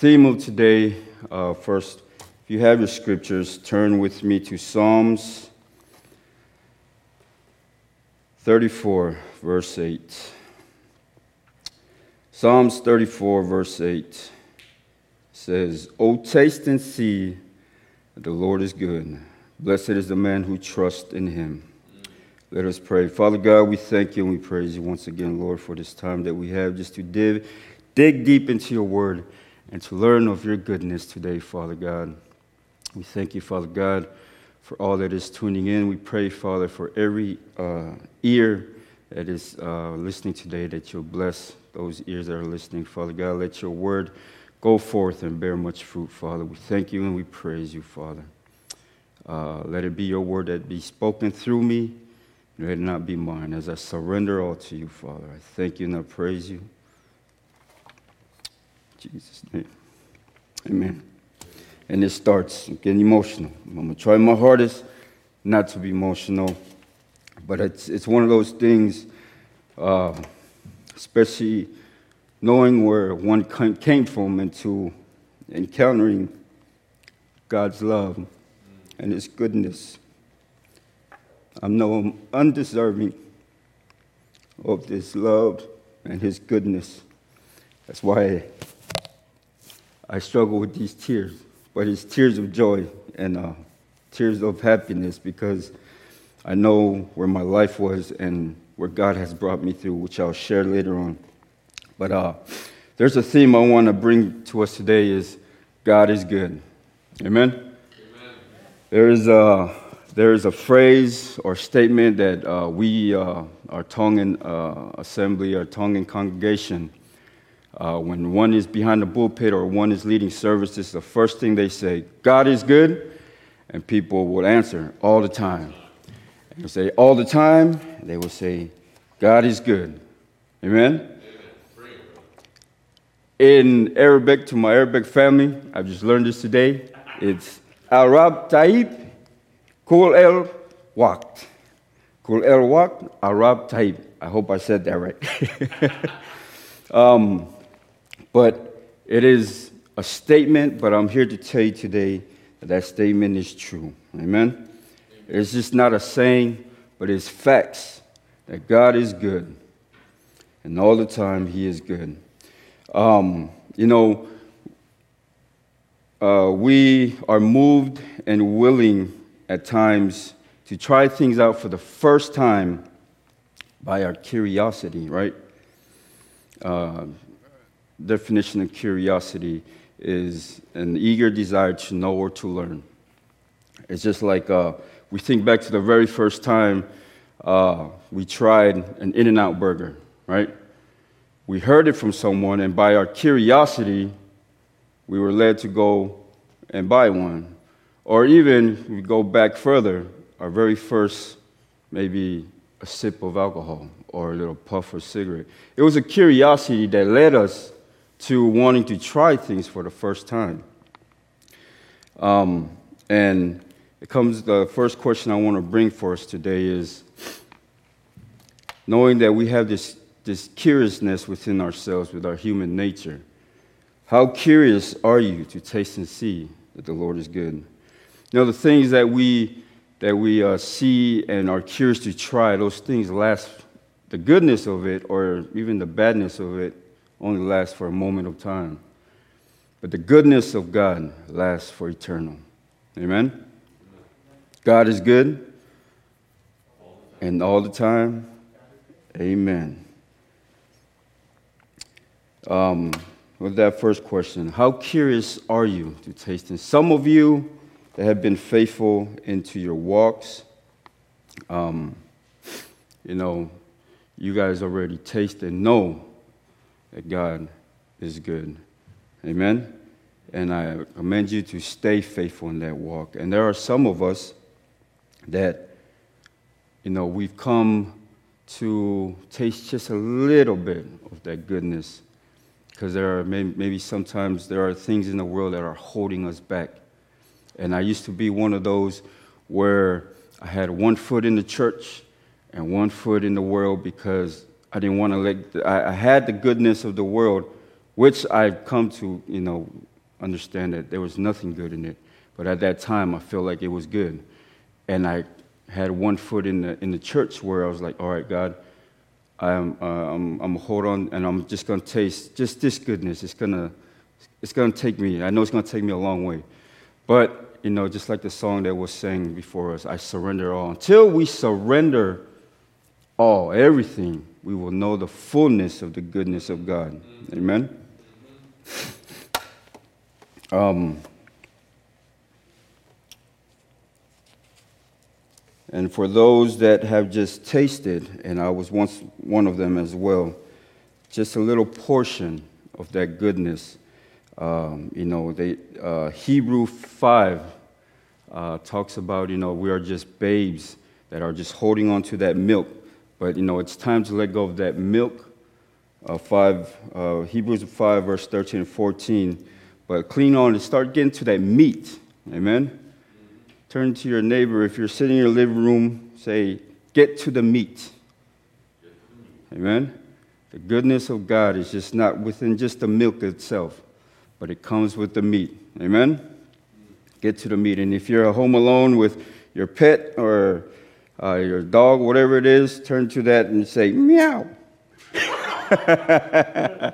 theme of today, uh, first, if you have your scriptures, turn with me to Psalms 34, verse 8. Psalms 34, verse 8 says, O taste and see that the Lord is good. Blessed is the man who trusts in him. Let us pray. Father God, we thank you and we praise you once again, Lord, for this time that we have just to dig, dig deep into your word and to learn of your goodness today, Father God. We thank you, Father God, for all that is tuning in. We pray, Father, for every uh, ear that is uh, listening today, that you'll bless those ears that are listening, Father God. Let your word go forth and bear much fruit, Father. We thank you and we praise you, Father. Uh, let it be your word that be spoken through me. Let it not be mine as I surrender all to you, Father. I thank you and I praise you. Jesus' name. Amen. And it starts getting emotional. I'm going to try my hardest not to be emotional, but it's, it's one of those things, uh, especially knowing where one came from and to encountering God's love and His goodness. I know I'm undeserving of this love and His goodness. That's why I struggle with these tears, but it's tears of joy and uh, tears of happiness because I know where my life was and where God has brought me through, which I'll share later on. But uh, there's a theme I want to bring to us today is God is good. Amen? Amen. There is a there is a phrase or statement that uh, we, uh, our Tongan uh, assembly, our Tongan congregation, uh, when one is behind the pulpit or one is leading services, the first thing they say, God is good, and people will answer all the time. They say, all the time, they will say, God is good. Amen? In Arabic, to my Arabic family, I've just learned this today, it's Arab Taib Kul el Waqt. Kul el Waqt, Arab Taib. I hope I said that right. um, but it is a statement, but I'm here to tell you today that that statement is true. Amen? It's just not a saying, but it's facts that God is good. And all the time, He is good. Um, you know, uh, we are moved and willing at times to try things out for the first time by our curiosity, right? Uh, definition of curiosity is an eager desire to know or to learn. It's just like uh, we think back to the very first time uh, we tried an In N Out burger, right? We heard it from someone, and by our curiosity, we were led to go and buy one. Or even, we go back further, our very first, maybe a sip of alcohol or a little puff of cigarette. It was a curiosity that led us to wanting to try things for the first time. Um, and it comes, the first question I want to bring for us today is knowing that we have this, this curiousness within ourselves with our human nature. How curious are you to taste and see that the Lord is good? You know, the things that we, that we uh, see and are curious to try, those things last, the goodness of it or even the badness of it only lasts for a moment of time. But the goodness of God lasts for eternal. Amen? God is good. And all the time, amen. Um, with that first question, how curious are you to taste? And some of you that have been faithful into your walks. Um, you know, you guys already taste and know that God is good. Amen? And I commend you to stay faithful in that walk. And there are some of us that, you know, we've come to taste just a little bit of that goodness because there are maybe, maybe sometimes there are things in the world that are holding us back and I used to be one of those where I had one foot in the church and one foot in the world because I didn't want to let, I, I had the goodness of the world, which I've come to, you know, understand that there was nothing good in it. But at that time, I felt like it was good. And I had one foot in the, in the church where I was like, all right, God, I'm, uh, I'm, I'm hold on and I'm just going to taste just this goodness. It's going to it's to take me, I know it's going to take me a long way. But, you know, just like the song that was sang before us, I surrender all. Until we surrender all, everything, we will know the fullness of the goodness of God. Amen? Um, and for those that have just tasted, and I was once one of them as well, just a little portion of that goodness. Um, you know, they, uh, Hebrew 5 uh, talks about, you know, we are just babes that are just holding on to that milk. But, you know, it's time to let go of that milk. Uh, 5, uh, Hebrews 5, verse 13 and 14. But clean on and start getting to that meat. Amen? Turn to your neighbor. If you're sitting in your living room, say, get to the meat. Amen? The goodness of God is just not within just the milk itself, but it comes with the meat. Amen? Get to the meat. And if you're home alone with your pet or uh, your dog, whatever it is, turn to that and say, meow.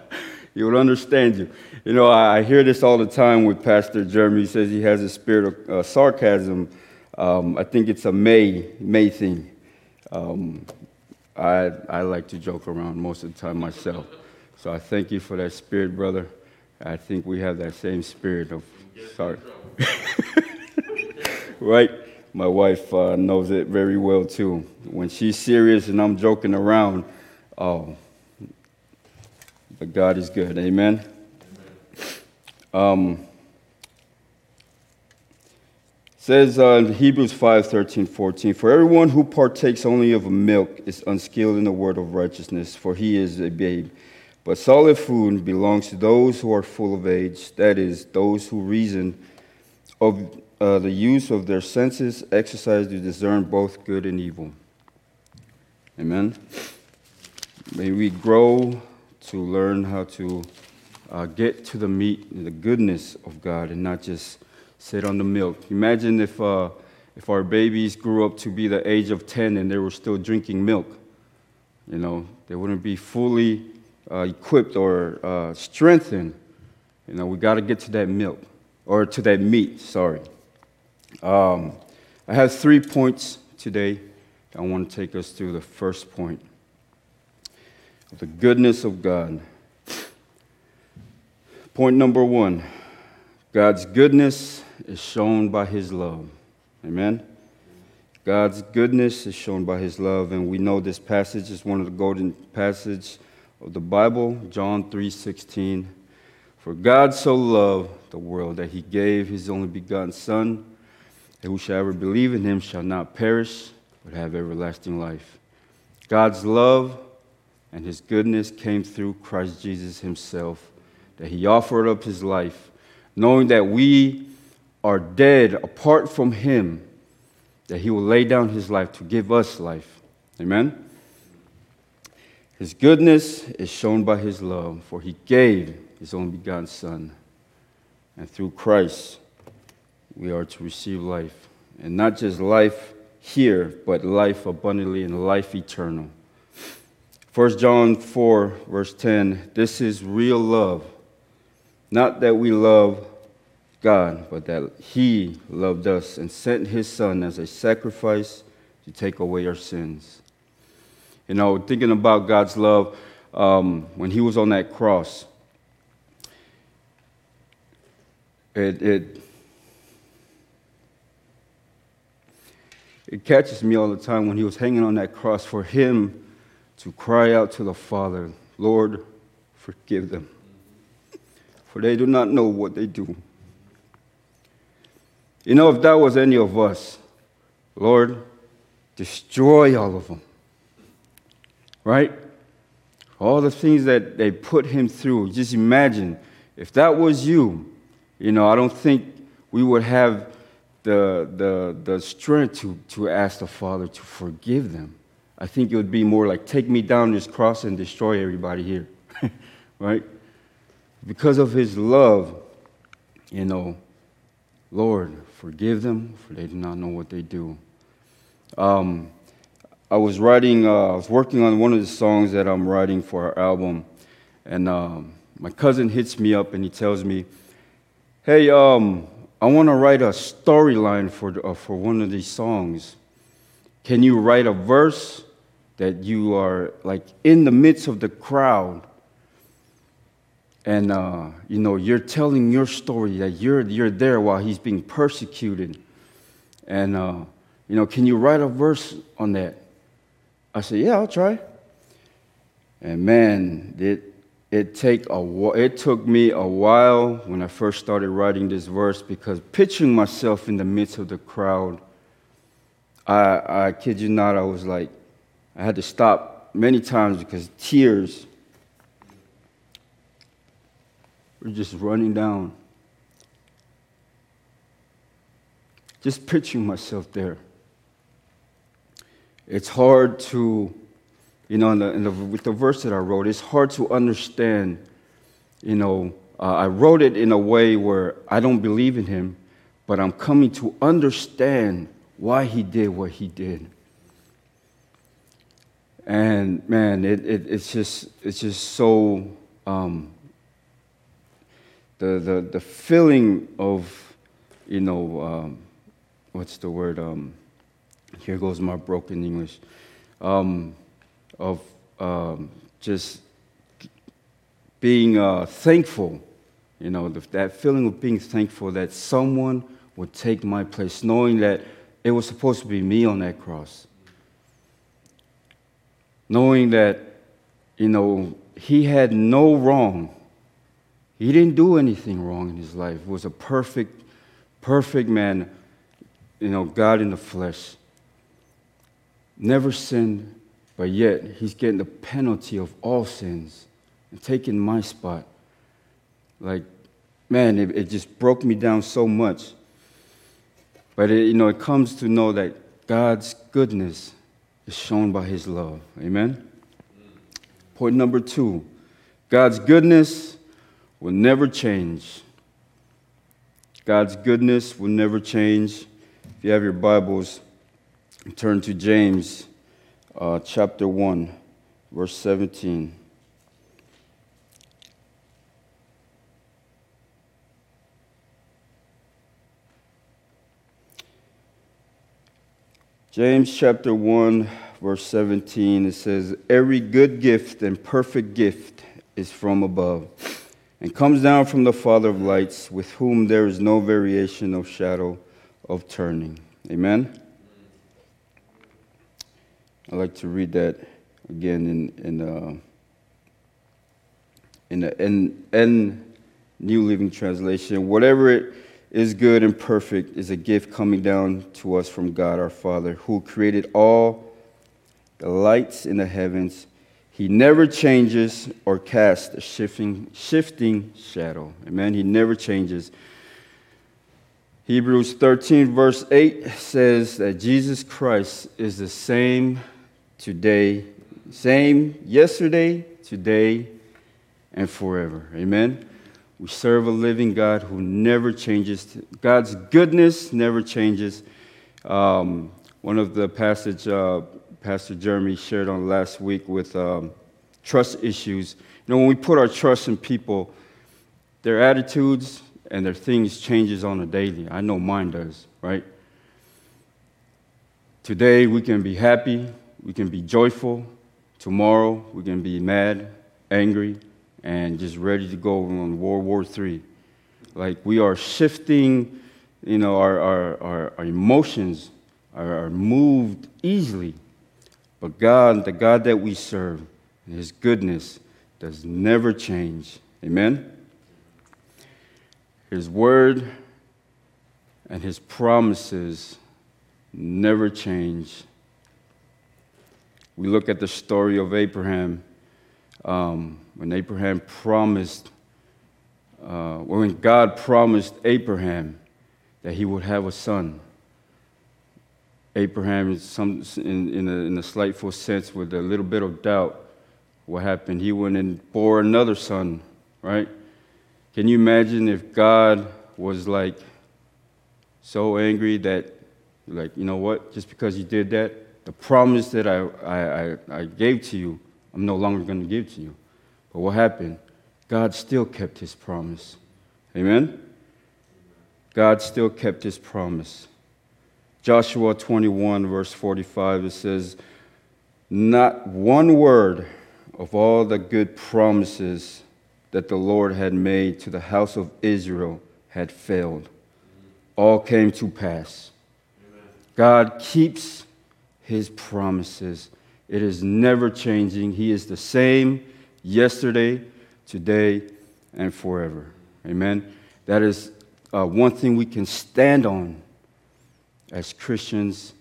he will understand you. You know, I, hear this all the time with Pastor Jeremy. He says he has a spirit of uh, sarcasm. Um, I think it's a May, May thing. Um, I, I like to joke around most of the time myself. So I thank you for that spirit, brother. I think we have that same spirit of sorry. right? My wife uh, knows it very well too. When she's serious and I'm joking around, oh, but God is good. Amen. Um, says uh, in Hebrews 5 13, 14, For everyone who partakes only of milk is unskilled in the word of righteousness, for he is a babe. But solid food belongs to those who are full of age, that is, those who reason of uh, the use of their senses, exercise to discern both good and evil. Amen. May we grow to learn how to uh, get to the meat the goodness of God and not just sit on the milk. Imagine if, uh, if our babies grew up to be the age of 10 and they were still drinking milk. You know, they wouldn't be fully uh, equipped or uh, strengthened. You know, we got to get to that milk, or to that meat, sorry. Um, I have three points today. I want to take us through the first point the goodness of God. Point number one God's goodness is shown by his love. Amen. God's goodness is shown by his love, and we know this passage is one of the golden passages of the Bible, John 3:16. For God so loved the world that he gave his only begotten Son, that whosoever believe in him shall not perish, but have everlasting life. God's love and his goodness came through Christ Jesus himself, that he offered up his life, knowing that we are dead apart from Him, that He will lay down His life to give us life. Amen? His goodness is shown by His love, for He gave His only begotten Son. And through Christ, we are to receive life. And not just life here, but life abundantly and life eternal. 1 John 4, verse 10 this is real love. Not that we love God, but that He loved us and sent His Son as a sacrifice to take away our sins. You know, thinking about God's love, um, when He was on that cross, it, it, it catches me all the time when He was hanging on that cross for Him to cry out to the Father, Lord, forgive them, for they do not know what they do. You know, if that was any of us, Lord, destroy all of them. Right? All the things that they put him through. Just imagine if that was you, you know, I don't think we would have the, the, the strength to, to ask the Father to forgive them. I think it would be more like, take me down this cross and destroy everybody here. right? Because of his love, you know, Lord, forgive them, for they do not know what they do. Um, I was writing, uh, I was working on one of the songs that I'm writing for our album, and um, my cousin hits me up and he tells me, "Hey, um, I want to write a storyline for uh, for one of these songs. Can you write a verse that you are like in the midst of the crowd?" and uh, you know you're telling your story that you're you're there while he's being persecuted and uh, you know can you write a verse on that I said, yeah, I'll try. And man, it, it, take a, it took me a while when I first started writing this verse because pitching myself in the midst of the crowd, I, I kid you not, I was like, I had to stop many times because tears were just running down. Just picturing myself there it's hard to, you know, in the, in the, with the verse that I wrote, it's hard to understand, you know, uh, I wrote it in a way where I don't believe in him, but I'm coming to understand why he did what he did. And man, it, it, it's just it's just so um, the, the the feeling of you know um, what's the word um, here goes my broken English, um, of um, just being uh, thankful, you know, that feeling of being thankful that someone would take my place, knowing that it was supposed to be me on that cross. Knowing that, you know, he had no wrong. He didn't do anything wrong in his life. He was a perfect, perfect man, you know, God in the flesh never sinned, but yet he's getting the penalty of all sins and taking my spot. Like, man, it, it just broke me down so much. But it, you know, it comes to know that God's goodness is shown by his love. Amen? Point number two God's goodness will never change. God's goodness will never change. If you have your Bibles, Turn to James uh, chapter 1, verse 17. James chapter 1, verse 17, it says, Every good gift and perfect gift is from above and comes down from the Father of lights, with whom there is no variation of shadow of turning. Amen. I'd like to read that again in, in, uh, in the N, N New Living Translation. Whatever it is good and perfect is a gift coming down to us from God our Father, who created all the lights in the heavens. He never changes or casts a shifting, shifting shadow. Amen. He never changes. Hebrews 13, verse 8 says that Jesus Christ is the same today, same yesterday, today, and forever. Amen. We serve a living God who never changes. God's goodness never changes. Um, one of the passage uh, Pastor Jeremy shared on last week with um, trust issues. You know, when we put our trust in people, their attitudes and their things changes on a daily. I know mine does, right? Today we can be happy, we can be joyful. Tomorrow, we can be mad, angry, and just ready to go on World War III. Like we are shifting, you know, our, our, our, our emotions are, are moved easily. But God, the God that we serve, His goodness does never change. Amen? His word and His promises never change we look at the story of Abraham, um, when Abraham promised, uh, when God promised Abraham that he would have a son. Abraham, some, in, in, a, in a slightful sense, with a little bit of doubt, what happened? He went and bore another son, right? Can you imagine if God was like so angry that, like, you know what, just because you did that, the promise that I, I, I, I gave to you, I'm no longer going to give to you. But what happened? God still kept his promise. Amen? God still kept his promise. Joshua 21, verse 45, it says, Not one word of all the good promises that the Lord had made to the house of Israel had failed. All came to pass. God keeps his promises. It is never changing. He is the same yesterday, today, and forever. Amen. That is uh, one thing we can stand on as Christians,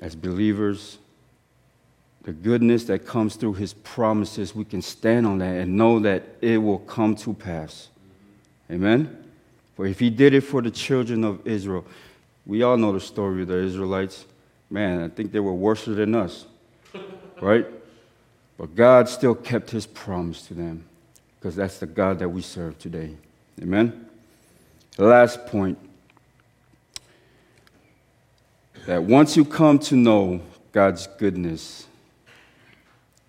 as believers. The goodness that comes through his promises, we can stand on that and know that it will come to pass. Amen? For if he did it for the children of Israel, we all know the story of the Israelites. Man, I think they were worse than us, right? But God still kept his promise to them because that's the God that we serve today. Amen? The last point that once you come to know God's goodness,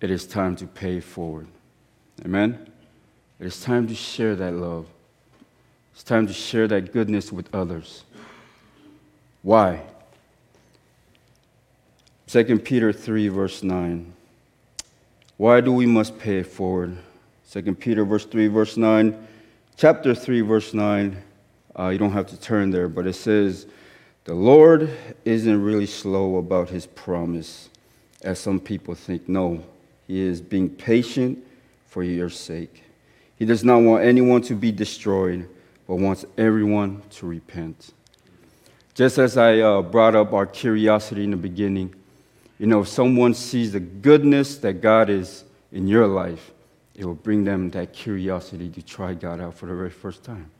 it is time to pay forward. Amen? It is time to share that love. It's time to share that goodness with others. Why? 2 Peter 3, verse 9. Why do we must pay it forward? 2 Peter verse 3, verse 9. Chapter 3, verse 9. Uh, you don't have to turn there, but it says, The Lord isn't really slow about his promise, as some people think. No, he is being patient for your sake. He does not want anyone to be destroyed, but wants everyone to repent. Just as I uh, brought up our curiosity in the beginning, you know, if someone sees the goodness that God is in your life, it will bring them that curiosity to try God out for the very first time.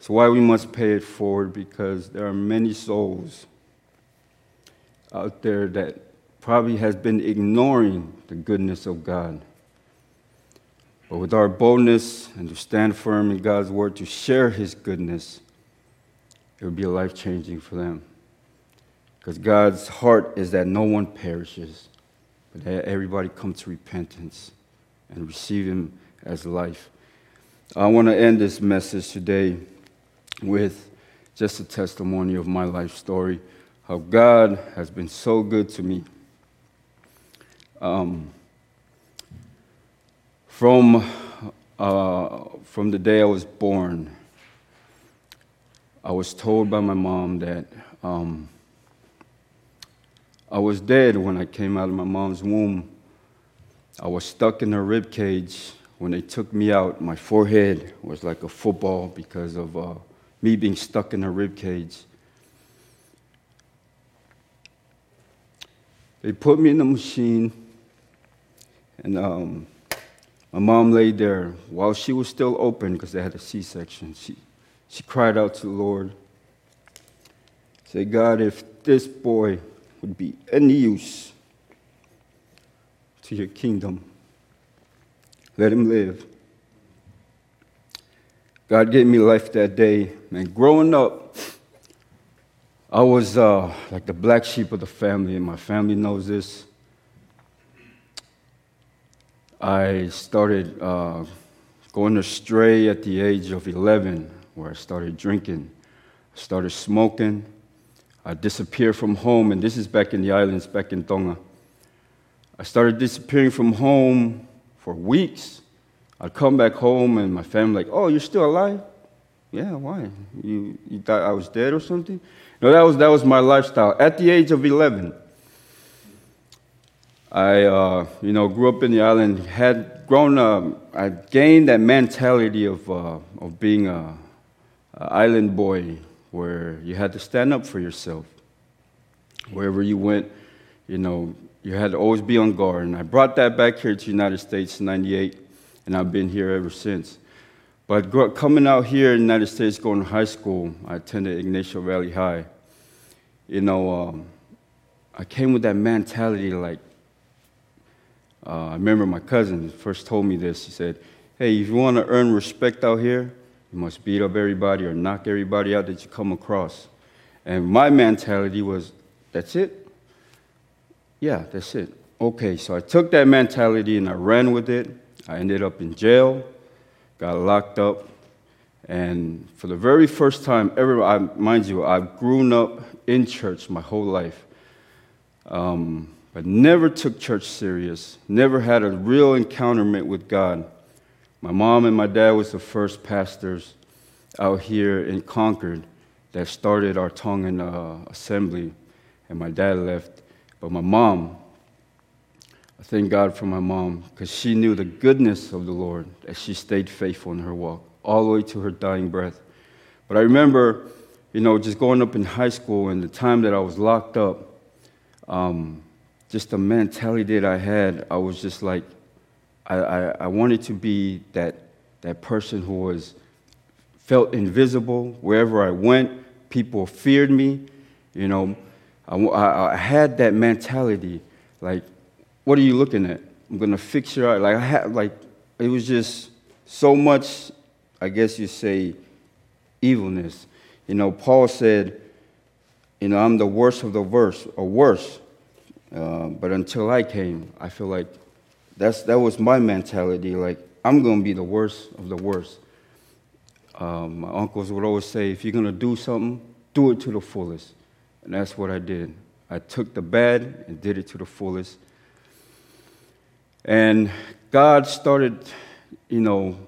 So why we must pay it forward because there are many souls out there that probably has been ignoring the goodness of God. But with our boldness and to stand firm in God's word to share his goodness, it will be life changing for them. Because God's heart is that no one perishes, but that everybody come to repentance and receive him as life. I want to end this message today with just a testimony of my life story, how God has been so good to me. Um, from, uh, from the day I was born, I was told by my mom that um, I was dead when I came out of my mom's womb. I was stuck in her rib cage. When they took me out, my forehead was like a football because of uh, me being stuck in a rib cage. They put me in the machine, and um, my mom laid there while she was still open because they had a C section. She, she cried out to the Lord, Say, God, if this boy would be any use to your kingdom, let him live. God gave me life that day. And growing up, I was uh, like the black sheep of the family, and my family knows this. I started uh, going astray at the age of 11, where I started drinking, started smoking. I disappeared from home, and this is back in the islands, back in Tonga. I started disappearing from home for weeks. I'd come back home and my family like, oh, you're still alive? Yeah, why? You, you thought I was dead or something? No, that was, that was my lifestyle. At the age of 11, I, uh, you know, grew up in the island, had grown up, I gained that mentality of, uh, of being a, a island boy where you had to stand up for yourself. Wherever you went, you know, you had to always be on guard. And I brought that back here to the United States in 98 and I've been here ever since. But coming out here in the United States, going to high school, I attended Ignacio Valley High. You know, um, I came with that mentality like, uh, I remember my cousin first told me this. He said, Hey, if you want to earn respect out here, You must beat up everybody or knock everybody out that you come across. And my mentality was, that's it? Yeah, that's it. Okay, so I took that mentality and I ran with it. I ended up in jail, got locked up, and for the very first time ever, I, mind you, I've grown up in church my whole life, um, but never took church serious, never had a real encounterment with God. My mom and my dad was the first pastors out here in Concord that started our Tongan uh, assembly, and my dad left. But my mom, I thank God for my mom because she knew the goodness of the Lord as she stayed faithful in her walk all the way to her dying breath. But I remember, you know, just going up in high school and the time that I was locked up, um, just the mentality that I had, I was just like, I, I, I wanted to be that, that person who was felt invisible wherever I went. People feared me. You know, I, I, I had that mentality. Like, what are you looking at? I'm gonna fix your eye. Like I had, like it was just so much I guess you say, evilness. You know, Paul said, you know, I'm the worst of the worst, or worse. Uh, but until I came, I feel like that's, that was my mentality. Like, I'm going to be the worst of the worst. Um, my uncles would always say, if you're going to do something, do it to the fullest. And that's what I did. I took the bad and did it to the fullest. And God started, you know,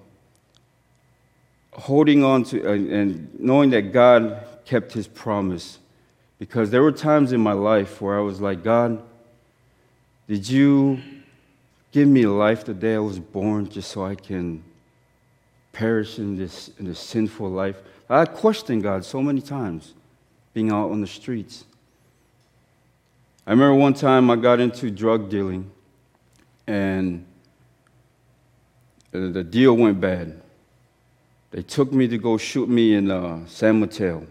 holding on to and, and knowing that God kept his promise. Because there were times in my life where I was like, God, did you give me life the day I was born just so I can perish in this, in this sinful life? I questioned God so many times being out on the streets. I remember one time I got into drug dealing and the deal went bad. They took me to go shoot me in uh, San Mateo.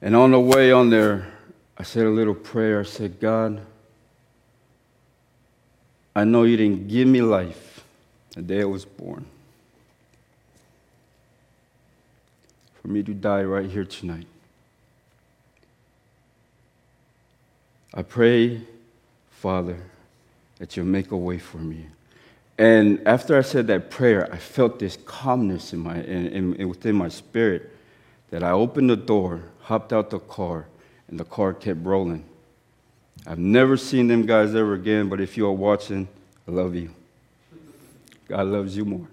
And on the way on there, I said a little prayer. I said, God, I know you didn't give me life the day I was born. For me to die right here tonight. I pray, Father, that you'll make a way for me. And after I said that prayer, I felt this calmness in my, in, in, within my spirit that I opened the door, hopped out the car, and the car kept rolling. I've never seen them guys ever again, but if you are watching, I love you. God loves you more.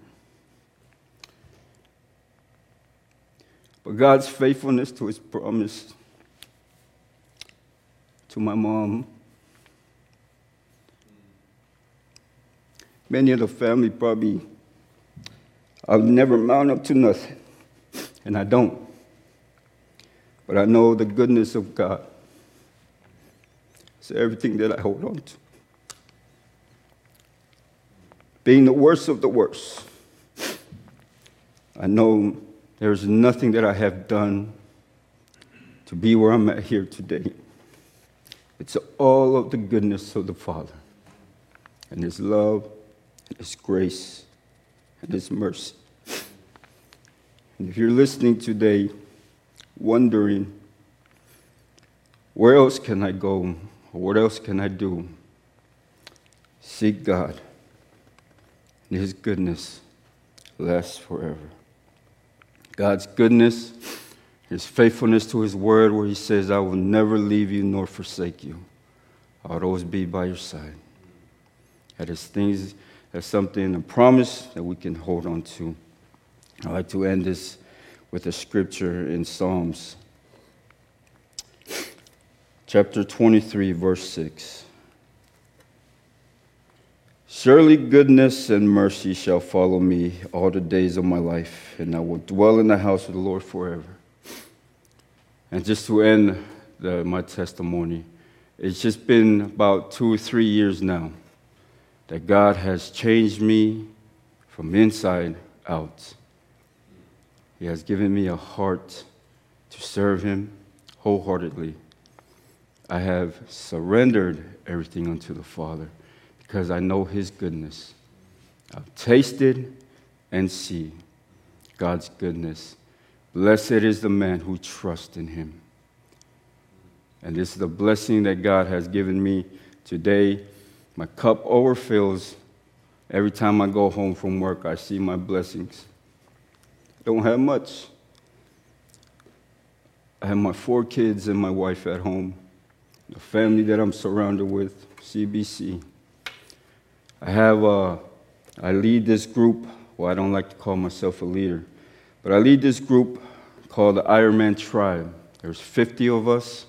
But God's faithfulness to his promise to my mom Many of the family probably, I'll never mount up to nothing, and I don't. But I know the goodness of God. It's everything that I hold on to. Being the worst of the worst, I know there's nothing that I have done to be where I'm at here today. It's all of the goodness of the Father and His love and his grace, and His mercy. And if you're listening today, wondering, where else can I go? What else can I do? Seek God, His goodness lasts forever. God's goodness, His faithfulness to His word, where He says, I will never leave you nor forsake you. I'll always be by your side. That is things as something, a promise that we can hold on to. I'd like to end this with a scripture in Psalms chapter 23, verse 6. Surely goodness and mercy shall follow me all the days of my life, and I will dwell in the house of the Lord forever. And just to end the, my testimony, it's just been about two or three years now that God has changed me from inside out. He has given me a heart to serve Him wholeheartedly. I have surrendered everything unto the Father because I know His goodness. I've tasted and see God's goodness. Blessed is the man who trusts in him. And this is the blessing that God has given me today. My cup overfills. Every time I go home from work, I see my blessings. Don't have much. I have my four kids and my wife at home, the family that I'm surrounded with, CBC. I have, uh, I lead this group. Well, I don't like to call myself a leader, but I lead this group called the Ironman Tribe. There's 50 of us,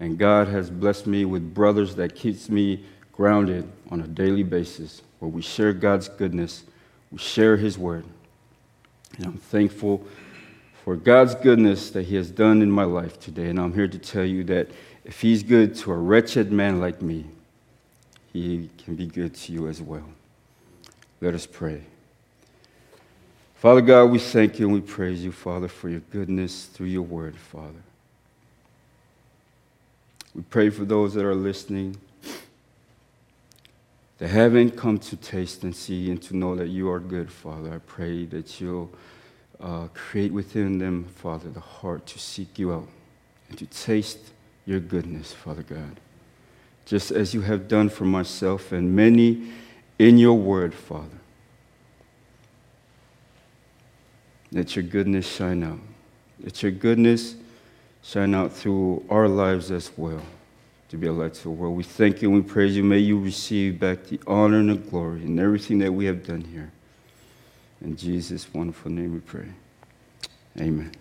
and God has blessed me with brothers that keeps me grounded on a daily basis, where we share God's goodness, we share His word. And I'm thankful for God's goodness that He has done in my life today. And I'm here to tell you that if He's good to a wretched man like me, He can be good to you as well. Let us pray. Father God, we thank you and we praise you, Father, for your goodness through your word, Father. We pray for those that are listening that haven't come to taste and see and to know that you are good, Father. I pray that you'll uh, create within them, Father, the heart to seek you out and to taste your goodness, Father God. Just as you have done for myself and many in your word, Father. Let your goodness shine out. Let your goodness shine out through our lives as well to be a light to the world. We thank you and we praise you. May you receive back the honor and the glory in everything that we have done here. In Jesus' wonderful name we pray. Amen.